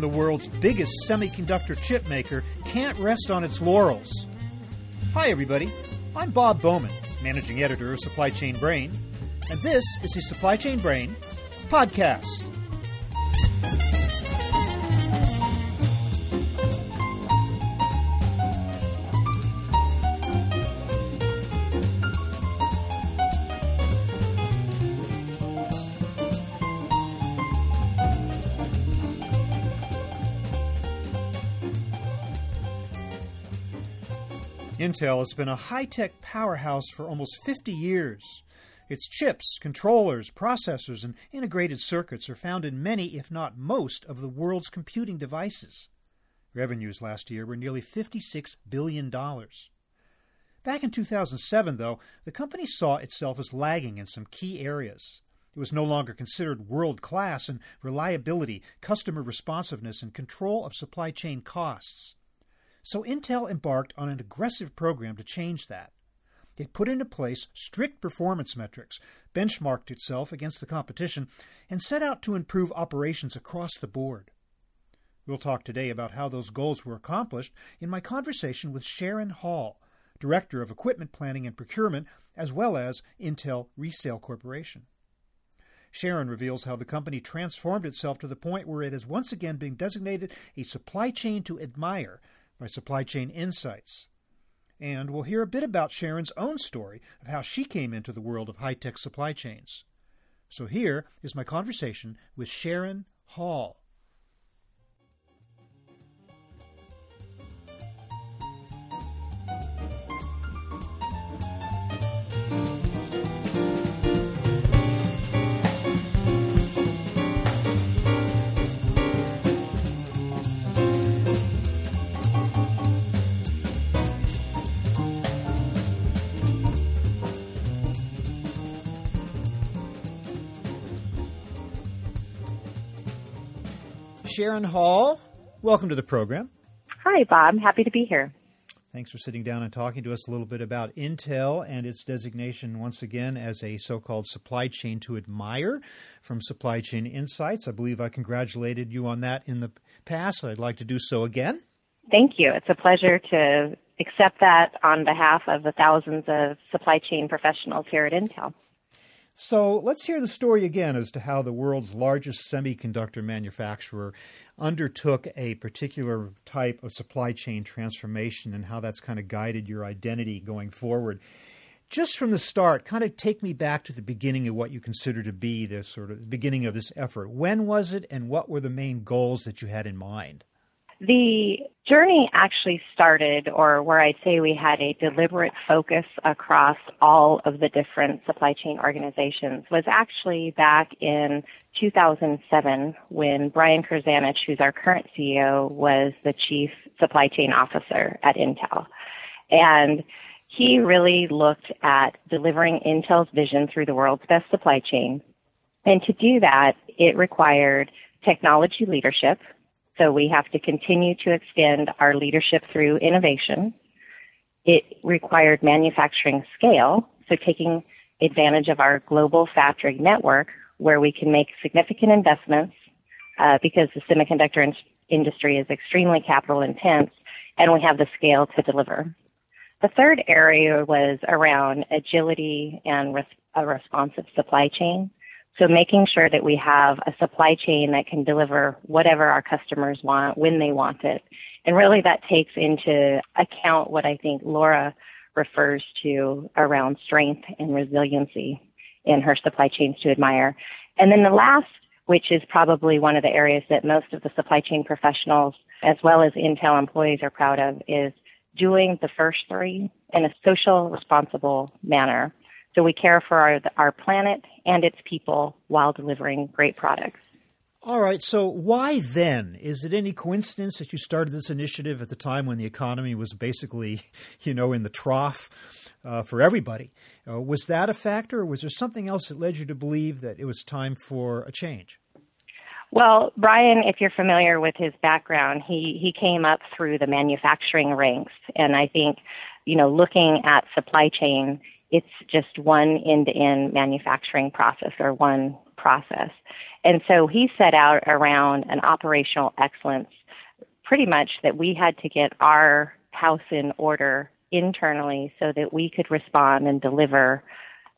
the world's biggest semiconductor chip maker can't rest on its laurels. Hi, everybody. I'm Bob Bowman, managing editor of Supply Chain Brain, and this is the Supply Chain Brain podcast. Intel has been a high tech powerhouse for almost 50 years. Its chips, controllers, processors, and integrated circuits are found in many, if not most, of the world's computing devices. Revenues last year were nearly $56 billion. Back in 2007, though, the company saw itself as lagging in some key areas. It was no longer considered world class in reliability, customer responsiveness, and control of supply chain costs. So Intel embarked on an aggressive program to change that. It put into place strict performance metrics, benchmarked itself against the competition, and set out to improve operations across the board. We'll talk today about how those goals were accomplished in my conversation with Sharon Hall, Director of Equipment Planning and Procurement, as well as Intel Resale Corporation. Sharon reveals how the company transformed itself to the point where it has once again been designated a supply chain to admire by Supply Chain Insights. And we'll hear a bit about Sharon's own story of how she came into the world of high tech supply chains. So here is my conversation with Sharon Hall. Sharon Hall, welcome to the program. Hi, Bob. Happy to be here. Thanks for sitting down and talking to us a little bit about Intel and its designation once again as a so called supply chain to admire from Supply Chain Insights. I believe I congratulated you on that in the past. I'd like to do so again. Thank you. It's a pleasure to accept that on behalf of the thousands of supply chain professionals here at Intel. So let's hear the story again as to how the world's largest semiconductor manufacturer undertook a particular type of supply chain transformation and how that's kind of guided your identity going forward. Just from the start, kind of take me back to the beginning of what you consider to be the sort of beginning of this effort. When was it, and what were the main goals that you had in mind? The journey actually started, or where I'd say we had a deliberate focus across all of the different supply chain organizations, was actually back in 2007 when Brian Krzanich, who's our current CEO, was the chief supply chain officer at Intel. And he really looked at delivering Intel's vision through the world's best supply chain. And to do that, it required technology leadership, so we have to continue to extend our leadership through innovation. It required manufacturing scale, so taking advantage of our global factory network where we can make significant investments uh, because the semiconductor in- industry is extremely capital intense and we have the scale to deliver. The third area was around agility and res- a responsive supply chain. So making sure that we have a supply chain that can deliver whatever our customers want when they want it. And really that takes into account what I think Lora refers to around strength and resiliency in her supply chains to admire. And then the last, which is probably one of the areas that most of the supply chain professionals as well as Intel employees are proud of is doing the first three in a social responsible manner. So we care for our, our planet and its people while delivering great products. All right. So why then? Is it any coincidence that you started this initiative at the time when the economy was basically, you know, in the trough uh, for everybody? Uh, was that a factor, or was there something else that led you to believe that it was time for a change? Well, Brian, if you're familiar with his background, he he came up through the manufacturing ranks, and I think, you know, looking at supply chain it's just one end-to-end manufacturing process or one process. And so he set out around an operational excellence, pretty much that we had to get our house in order internally so that we could respond and deliver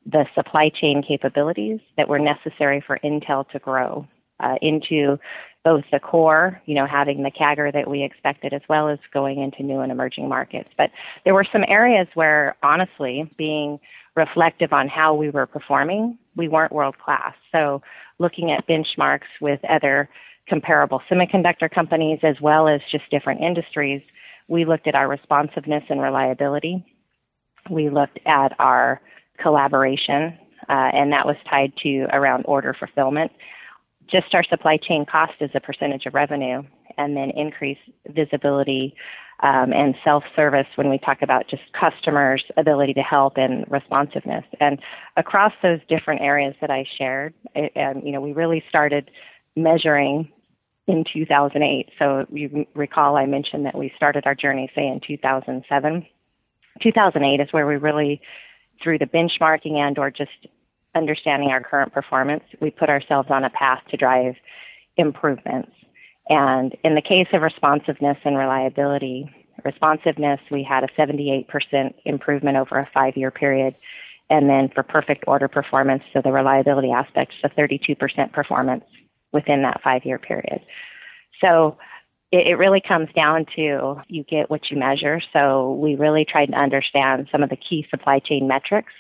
the supply chain capabilities that were necessary for Intel to grow uh, into both the core, you know, having the CAGR that we expected, as well as going into new and emerging markets. But there were some areas where, honestly, being reflective on how we were performing, we weren't world class. So looking at benchmarks with other comparable semiconductor companies, as well as just different industries, we looked at our responsiveness and reliability. We looked at our collaboration, uh, and that was tied to around order fulfillment just our supply chain cost as a percentage of revenue, and then increase visibility um, and self-service when we talk about just customers' ability to help and responsiveness. And across those different areas that I shared, it, and you know, we really started measuring in 2008. So you recall I mentioned that we started our journey, say, in 2007. 2008 is where we really, through the benchmarking and or just understanding our current performance, we put ourselves on a path to drive improvements. And in the case of responsiveness and reliability, responsiveness, we had a 78% improvement over a five year period. And then for perfect order performance, so the reliability aspects, a 32% performance within that five year period. So it, it really comes down to you get what you measure. So we really tried to understand some of the key supply chain metrics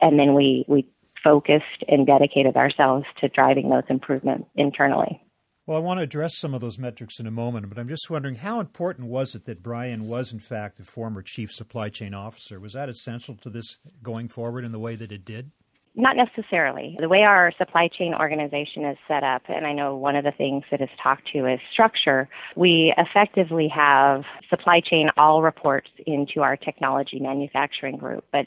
and then we, we focused and dedicated ourselves to driving those improvements internally. Well, I want to address some of those metrics in a moment, but I'm just wondering how important was it that Brian was, in fact, a former chief supply chain officer? Was that essential to this going forward in the way that it did? Not necessarily. The way our supply chain organization is set up, and I know one of the things that is talked to is structure, we effectively have supply chain all reports into our technology manufacturing group, but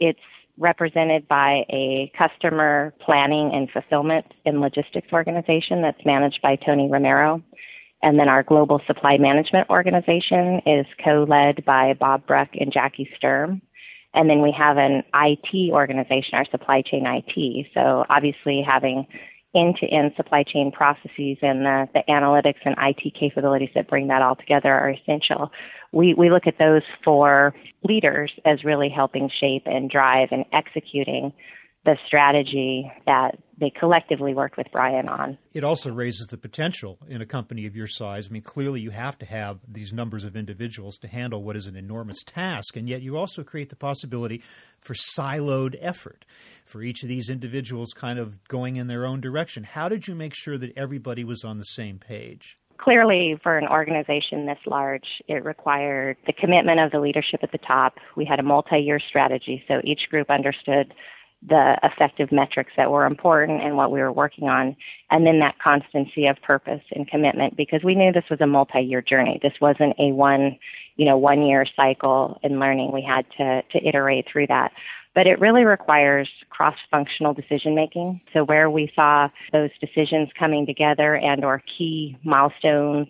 it's represented by a customer planning and fulfillment and logistics organization that's managed by Tony Romero. And then our global supply management organization is co-led by Bob Bruck and Jackie Sturm. And then we have an IT organization, our supply chain IT. So obviously having end-to-end supply chain processes and the, the analytics and IT capabilities that bring that all together are essential. We, we look at those four leaders as really helping shape and drive and executing the strategy that they collectively worked with Brian on. It also raises the potential in a company of your size. I mean, clearly you have to have these numbers of individuals to handle what is an enormous task, and yet you also create the possibility for siloed effort, for each of these individuals kind of going in their own direction. How did you make sure that everybody was on the same page? Clearly, for an organization this large, it required the commitment of the leadership at the top. We had a multi year strategy, so each group understood the effective metrics that were important and what we were working on, and then that constancy of purpose and commitment because we knew this was a multi-year journey. This wasn't a one, you know, one year cycle in learning. We had to, to iterate through that. But it really requires cross-functional decision making. So where we saw those decisions coming together and or key milestones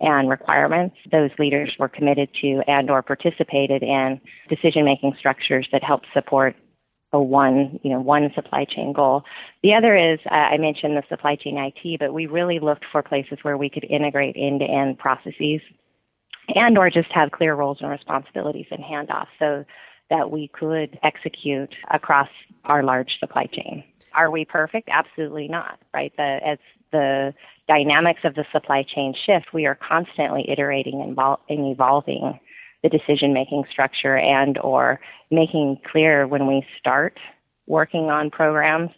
and requirements, those leaders were committed to and or participated in decision making structures that help support a one, you know, one supply chain goal. The other is, uh, I mentioned the supply chain IT, but we really looked for places where we could integrate end-to-end processes and or just have clear roles and responsibilities and handoffs so that we could execute across our large supply chain. Are we perfect? Absolutely not, right? The, as the dynamics of the supply chain shift, we are constantly iterating and, and evolving the decision making structure and or making clear when we start working on programs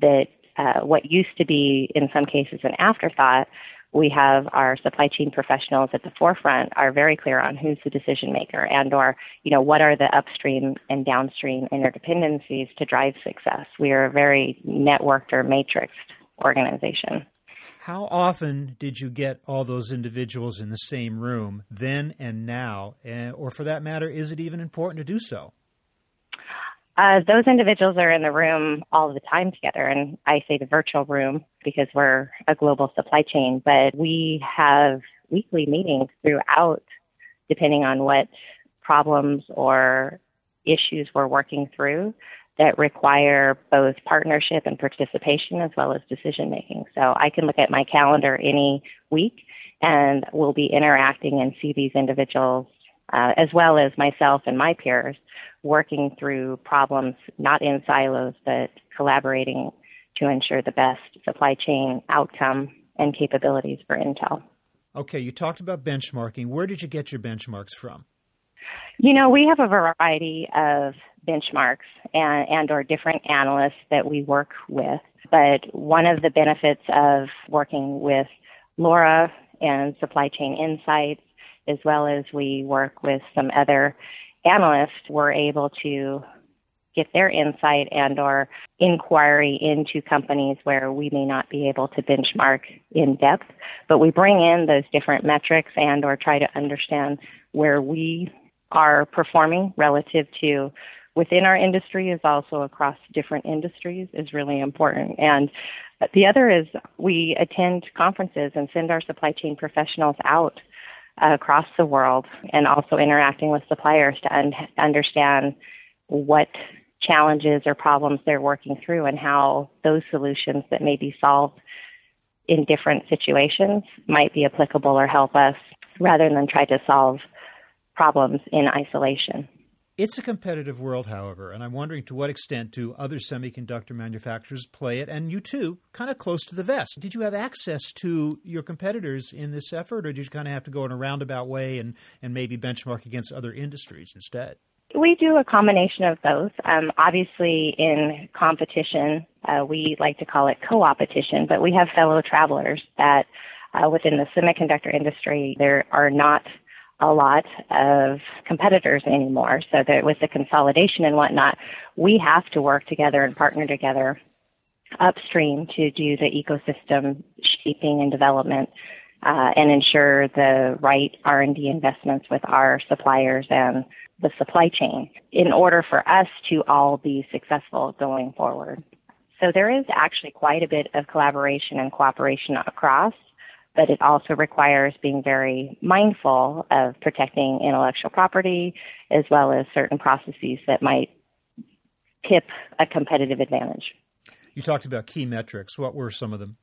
that uh, what used to be in some cases an afterthought we have our supply chain professionals at the forefront are very clear on who's the decision maker and or you know what are the upstream and downstream interdependencies to drive success. We are a very networked or matrixed organization how often did you get all those individuals in the same room then and now? Or for that matter, is it even important to do so? Uh, those individuals are in the room all the time together, and I say the virtual room because we're a global supply chain, but we have weekly meetings throughout, depending on what problems or issues we're working through that require both partnership and participation as well as decision making. So I can look at my calendar any week and we'll be interacting and see these individuals uh, as well as myself and my peers working through problems not in silos but collaborating to ensure the best supply chain outcome and capabilities for Intel. Okay, you talked about benchmarking. Where did you get your benchmarks from? You know, we have a variety of benchmarks and, and or different analysts that we work with. But one of the benefits of working with Lora and Supply Chain Insights, as well as we work with some other analysts, we're able to get their insight and or inquiry into companies where we may not be able to benchmark in depth but we bring in those different metrics and or try to understand where we are performing relative to within our industry is also across different industries is really important and the other is we attend conferences and send our supply chain professionals out uh, across the world and also interacting with suppliers to un- understand what challenges or problems they're working through and how those solutions that may be solved in different situations might be applicable or help us rather than try to solve problems in isolation. It's a competitive world, however, and I'm wondering to what extent do other semiconductor manufacturers play it, and you too, kind of close to the vest. Did you have access to your competitors in this effort, or did you kind of have to go in a roundabout way and, and maybe benchmark against other industries instead? We do a combination of both. Um, obviously, in competition, uh, we like to call it co-opetition, but we have fellow travelers that uh, within the semiconductor industry, there are not a lot of competitors anymore. So that with the consolidation and whatnot, we have to work together and partner together upstream to do the ecosystem shaping and development uh, and ensure the right R&D investments with our suppliers and the supply chain in order for us to all be successful going forward. So there is actually quite a bit of collaboration and cooperation across, but it also requires being very mindful of protecting intellectual property as well as certain processes that might tip a competitive advantage. You talked about key metrics. What were some of them?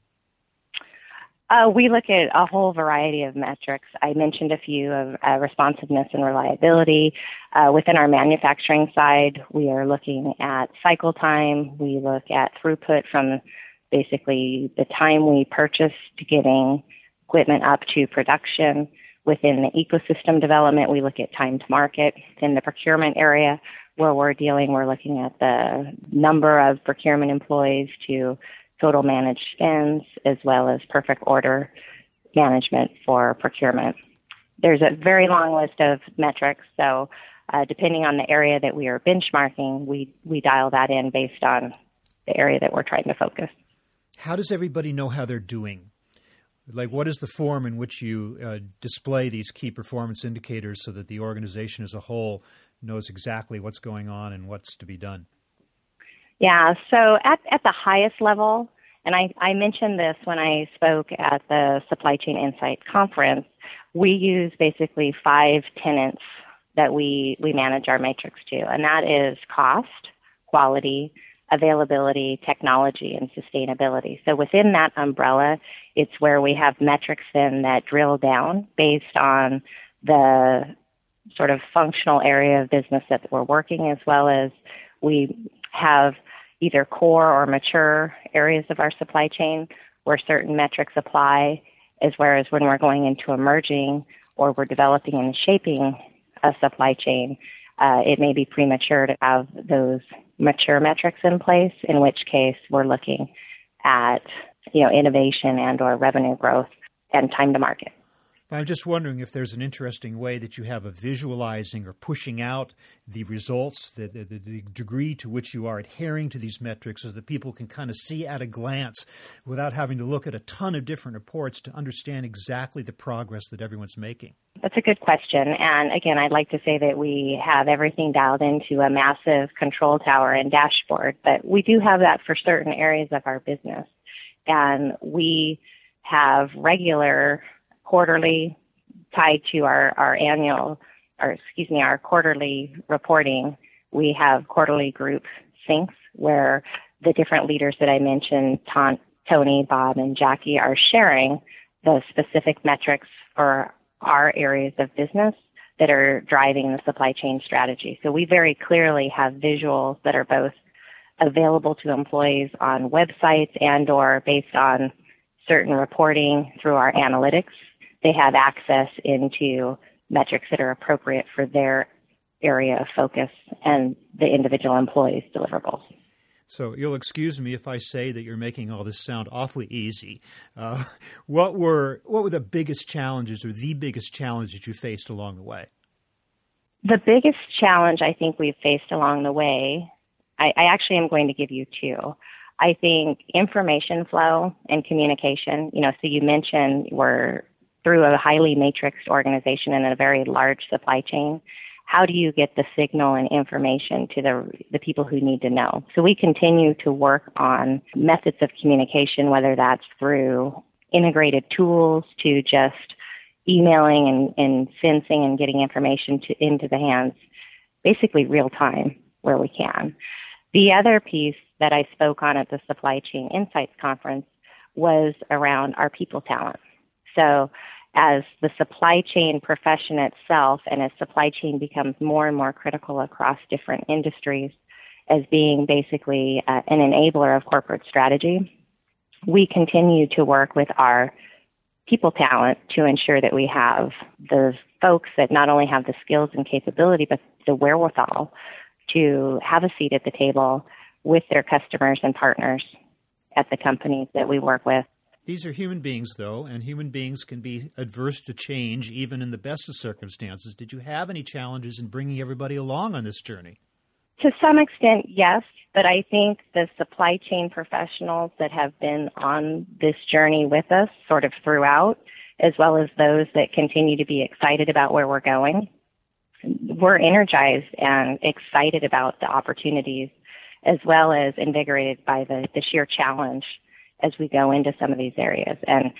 Uh, we look at a whole variety of metrics. I mentioned a few of uh, responsiveness and reliability. Uh, within our manufacturing side, we are looking at cycle time. We look at throughput from basically the time we purchase to getting equipment up to production. Within the ecosystem development, we look at time to market. In the procurement area, where we're dealing, we're looking at the number of procurement employees to total managed spends, as well as perfect order management for procurement. There's a very long list of metrics, so uh, depending on the area that we are benchmarking, we, we dial that in based on the area that we're trying to focus. How does everybody know how they're doing? Like, what is the form in which you uh, display these key performance indicators so that the organization as a whole knows exactly what's going on and what's to be done? Yeah, so at, at the highest level, and I, I mentioned this when I spoke at the Supply Chain Insight Conference, we use basically five tenants that we, we manage our matrix to, and that is cost, quality, availability, technology, and sustainability. So within that umbrella, it's where we have metrics then that drill down based on the sort of functional area of business that we're working as well as we have either core or mature areas of our supply chain where certain metrics apply, as well as when we're going into emerging or we're developing and shaping a supply chain, uh, it may be premature to have those mature metrics in place, in which case we're looking at you know innovation and or revenue growth and time to market. I'm just wondering if there's an interesting way that you have of visualizing or pushing out the results, the, the, the, degree to which you are adhering to these metrics, so that people can kind of see at a glance without having to look at a ton of different reports to understand exactly the progress that everyone's making. That's a good question. And again, I'd like to say that we have everything dialed into a massive control tower and dashboard, but we do have that for certain areas of our business. And we have regular quarterly tied to our, our annual, or excuse me, our quarterly reporting. We have quarterly group syncs where the different leaders that I mentioned, Tony, Bob, and Jackie, are sharing the specific metrics for our areas of business that are driving the supply chain strategy. So we very clearly have visuals that are both available to employees on websites and or based on certain reporting through our analytics. They have access into metrics that are appropriate for their area of focus and the individual employee's deliverables. So you'll excuse me if I say that you're making all this sound awfully easy. Uh, what were what were the biggest challenges or the biggest challenges you faced along the way? The biggest challenge I think we've faced along the way, I, I actually am going to give you two. I think information flow and communication. You know, so you mentioned we're through a highly matrixed organization and a very large supply chain how do you get the signal and information to the, the people who need to know? So we continue to work on methods of communication, whether that's through integrated tools to just emailing and, and sensing and getting information to, into the hands, basically real time where we can. The other piece that I spoke on at the Supply Chain Insights Conference was around our people talent. So as the supply chain profession itself and as supply chain becomes more and more critical across different industries as being basically uh, an enabler of corporate strategy, we continue to work with our people talent to ensure that we have the folks that not only have the skills and capability, but the wherewithal to have a seat at the table with their customers and partners at the companies that we work with these are human beings, though, and human beings can be adverse to change even in the best of circumstances. Did you have any challenges in bringing everybody along on this journey? To some extent, yes, but I think the supply chain professionals that have been on this journey with us sort of throughout, as well as those that continue to be excited about where we're going, we're energized and excited about the opportunities as well as invigorated by the, the sheer challenge as we go into some of these areas. And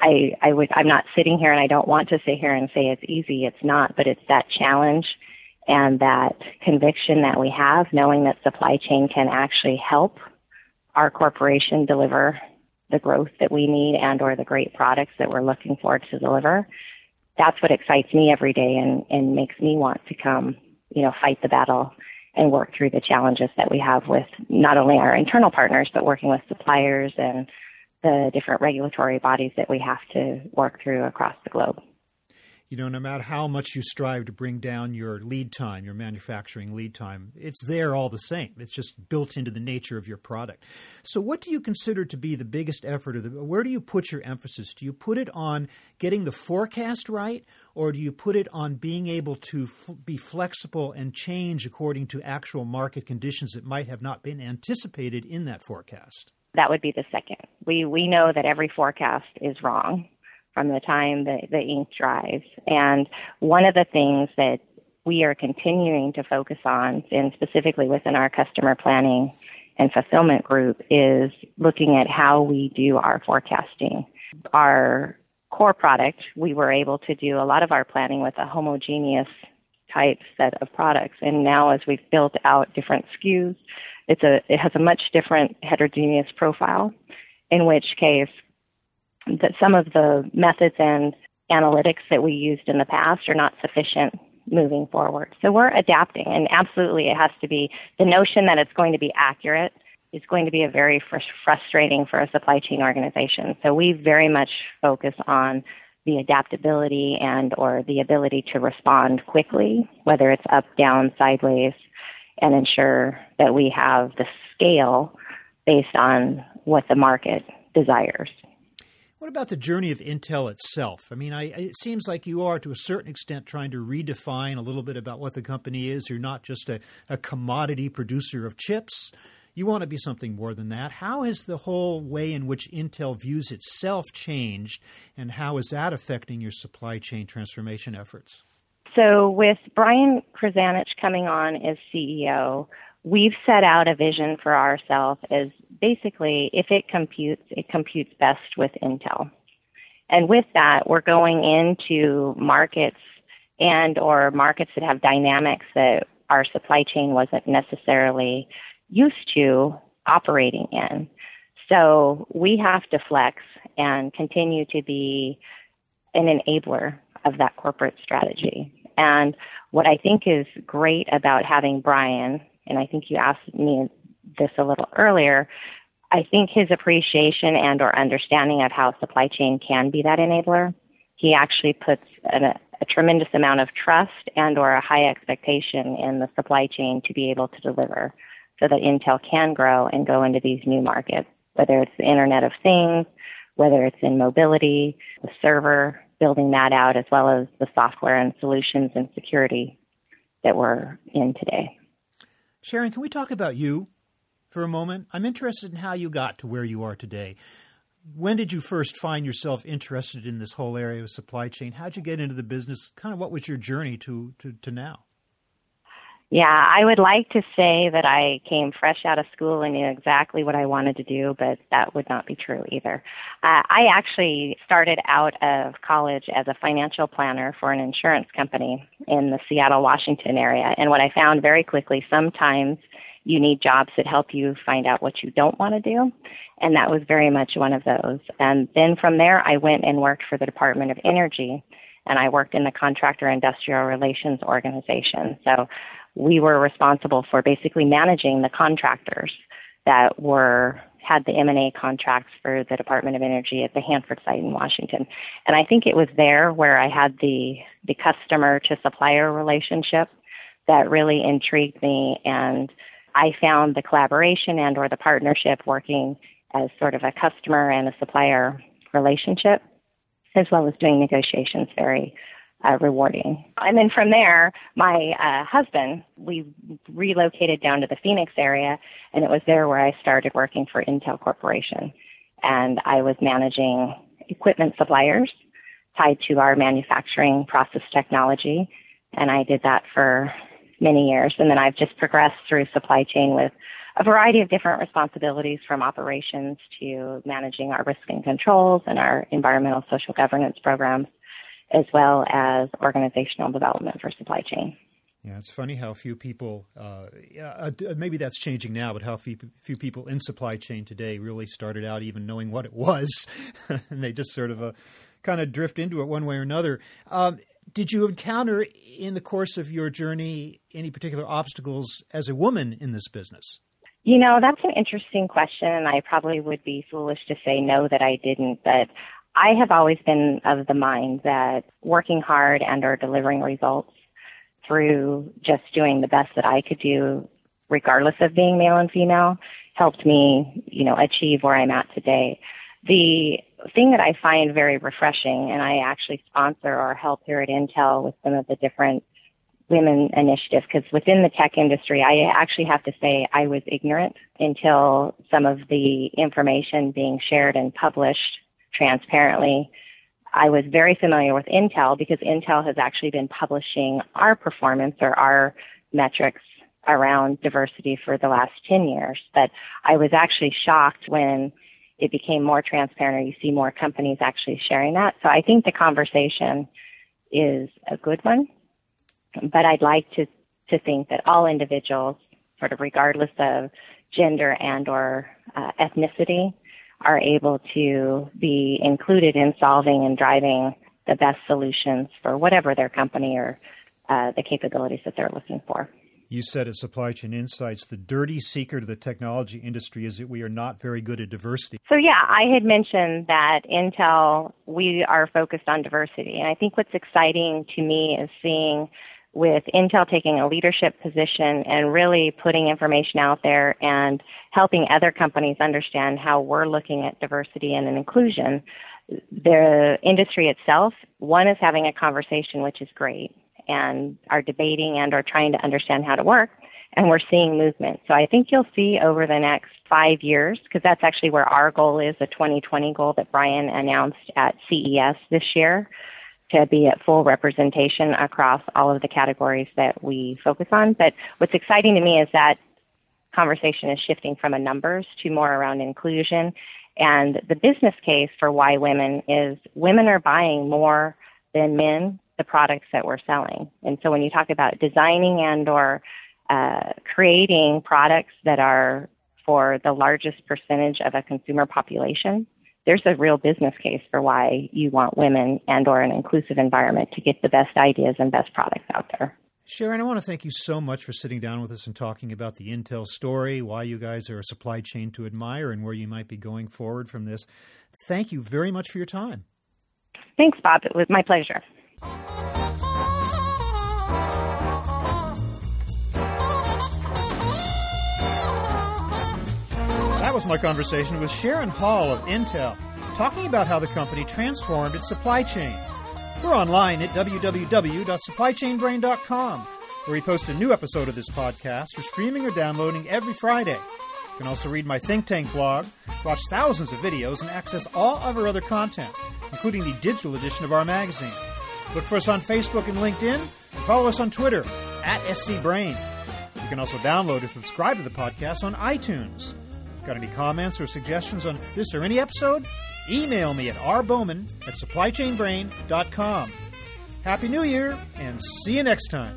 I, I would, I'm not sitting here and I don't want to sit here and say it's easy. It's not, but it's that challenge and that conviction that we have, knowing that supply chain can actually help our corporation deliver the growth that we need and or the great products that we're looking for to deliver. That's what excites me every day and, and makes me want to come, you know, fight the battle and work through the challenges that we have with not only our internal partners, but working with suppliers and the different regulatory bodies that we have to work through across the globe you know, no matter how much you strive to bring down your lead time, your manufacturing lead time, it's there all the same. It's just built into the nature of your product. So, what do you consider to be the biggest effort, or the, where do you put your emphasis? Do you put it on getting the forecast right, or do you put it on being able to f- be flexible and change according to actual market conditions that might have not been anticipated in that forecast? That would be the second. We we know that every forecast is wrong from the time the, the ink dries. And one of the things that we are continuing to focus on, and specifically within our customer planning and fulfillment group, is looking at how we do our forecasting. Our core product, we were able to do a lot of our planning with a homogeneous type set of products. And now as we've built out different SKUs, it's a, it has a much different heterogeneous profile, in which case that some of the methods and analytics that we used in the past are not sufficient moving forward. So we're adapting, and absolutely it has to be the notion that it's going to be accurate is going to be a very fr- frustrating for a supply chain organization. So we very much focus on the adaptability and or the ability to respond quickly, whether it's up, down, sideways, and ensure that we have the scale based on what the market desires. What about the journey of Intel itself? I mean, I, it seems like you are, to a certain extent, trying to redefine a little bit about what the company is. You're not just a, a commodity producer of chips. You want to be something more than that. How has the whole way in which Intel views itself changed, and how is that affecting your supply chain transformation efforts? So, with Brian Krzanich coming on as CEO, we've set out a vision for ourselves as basically if it computes, it computes best with Intel. And with that, we're going into markets and or markets that have dynamics that our supply chain wasn't necessarily used to operating in. So we have to flex and continue to be an enabler of that corporate strategy. And what I think is great about having Brian, and I think you asked me this a little earlier, I think his appreciation and or understanding of how supply chain can be that enabler, he actually puts an, a, a tremendous amount of trust and or a high expectation in the supply chain to be able to deliver so that Intel can grow and go into these new markets, whether it's the Internet of Things, whether it's in mobility, the server, building that out, as well as the software and solutions and security that we're in today. Sharon, can we talk about you for a moment? I'm interested in how you got to where you are today. When did you first find yourself interested in this whole area of supply chain? How'd you get into the business? Kind of what was your journey to, to, to now? Yeah, I would like to say that I came fresh out of school and knew exactly what I wanted to do, but that would not be true either. Uh, I actually started out of college as a financial planner for an insurance company in the Seattle, Washington area. And what I found very quickly, sometimes you need jobs that help you find out what you don't want to do. And that was very much one of those. And then from there, I went and worked for the Department of Energy and I worked in the Contractor Industrial Relations Organization. So we were responsible for basically managing the contractors that were had the M&A contracts for the Department of Energy at the Hanford site in Washington. And I think it was there where I had the the customer to supplier relationship that really intrigued me and I found the collaboration and or the partnership working as sort of a customer and a supplier relationship as well as doing negotiations very uh, rewarding. And then from there, my uh, husband, we relocated down to the Phoenix area, and it was there where I started working for Intel Corporation. And I was managing equipment suppliers tied to our manufacturing process technology. And I did that for many years. And then I've just progressed through supply chain with a variety of different responsibilities from operations to managing our risk and controls and our environmental social governance programs as well as organizational development for supply chain. Yeah, it's funny how few people, uh, uh, maybe that's changing now, but how few, few people in supply chain today really started out even knowing what it was. and they just sort of uh, kind of drift into it one way or another. Um, did you encounter in the course of your journey any particular obstacles as a woman in this business? You know, that's an interesting question, and I probably would be foolish to say no that I didn't, but I have always been of the mind that working hard and or delivering results through just doing the best that I could do, regardless of being male and female, helped me, you know, achieve where I'm at today. The thing that I find very refreshing, and I actually sponsor or help here at Intel with some of the different women initiatives, because within the tech industry, I actually have to say I was ignorant until some of the information being shared and published transparently. I was very familiar with Intel because Intel has actually been publishing our performance or our metrics around diversity for the last 10 years. But I was actually shocked when it became more transparent or you see more companies actually sharing that. So I think the conversation is a good one. But I'd like to, to think that all individuals, sort of regardless of gender and or uh, ethnicity, are able to be included in solving and driving the best solutions for whatever their company or uh, the capabilities that they're looking for. You said at Supply Chain Insights the dirty secret of the technology industry is that we are not very good at diversity. So, yeah, I had mentioned that Intel, we are focused on diversity. And I think what's exciting to me is seeing with Intel taking a leadership position and really putting information out there and helping other companies understand how we're looking at diversity and inclusion. The industry itself, one is having a conversation, which is great, and are debating and are trying to understand how to work, and we're seeing movement. So I think you'll see over the next five years, because that's actually where our goal is, the 2020 goal that Brian announced at CES this year to be at full representation across all of the categories that we focus on. But what's exciting to me is that conversation is shifting from a numbers to more around inclusion. And the business case for why women is women are buying more than men the products that we're selling. And so when you talk about designing and or uh, creating products that are for the largest percentage of a consumer population, there's a real business case for why you want women and or an inclusive environment to get the best ideas and best products out there. Sharon, I want to thank you so much for sitting down with us and talking about the Intel story, why you guys are a supply chain to admire, and where you might be going forward from this. Thank you very much for your time. Thanks, Bob. It was my pleasure. That was my conversation with Sharon Hall of Intel, talking about how the company transformed its supply chain. We're online at www.supplychainbrain.com, where we post a new episode of this podcast for streaming or downloading every Friday. You can also read my think tank blog, watch thousands of videos, and access all of our other content, including the digital edition of our magazine. Look for us on Facebook and LinkedIn, and follow us on Twitter at scbrain. You can also download or subscribe to the podcast on iTunes. Got any comments or suggestions on this or any episode? Email me at rbowman at supplychainbrain.com. Happy New Year, and see you next time.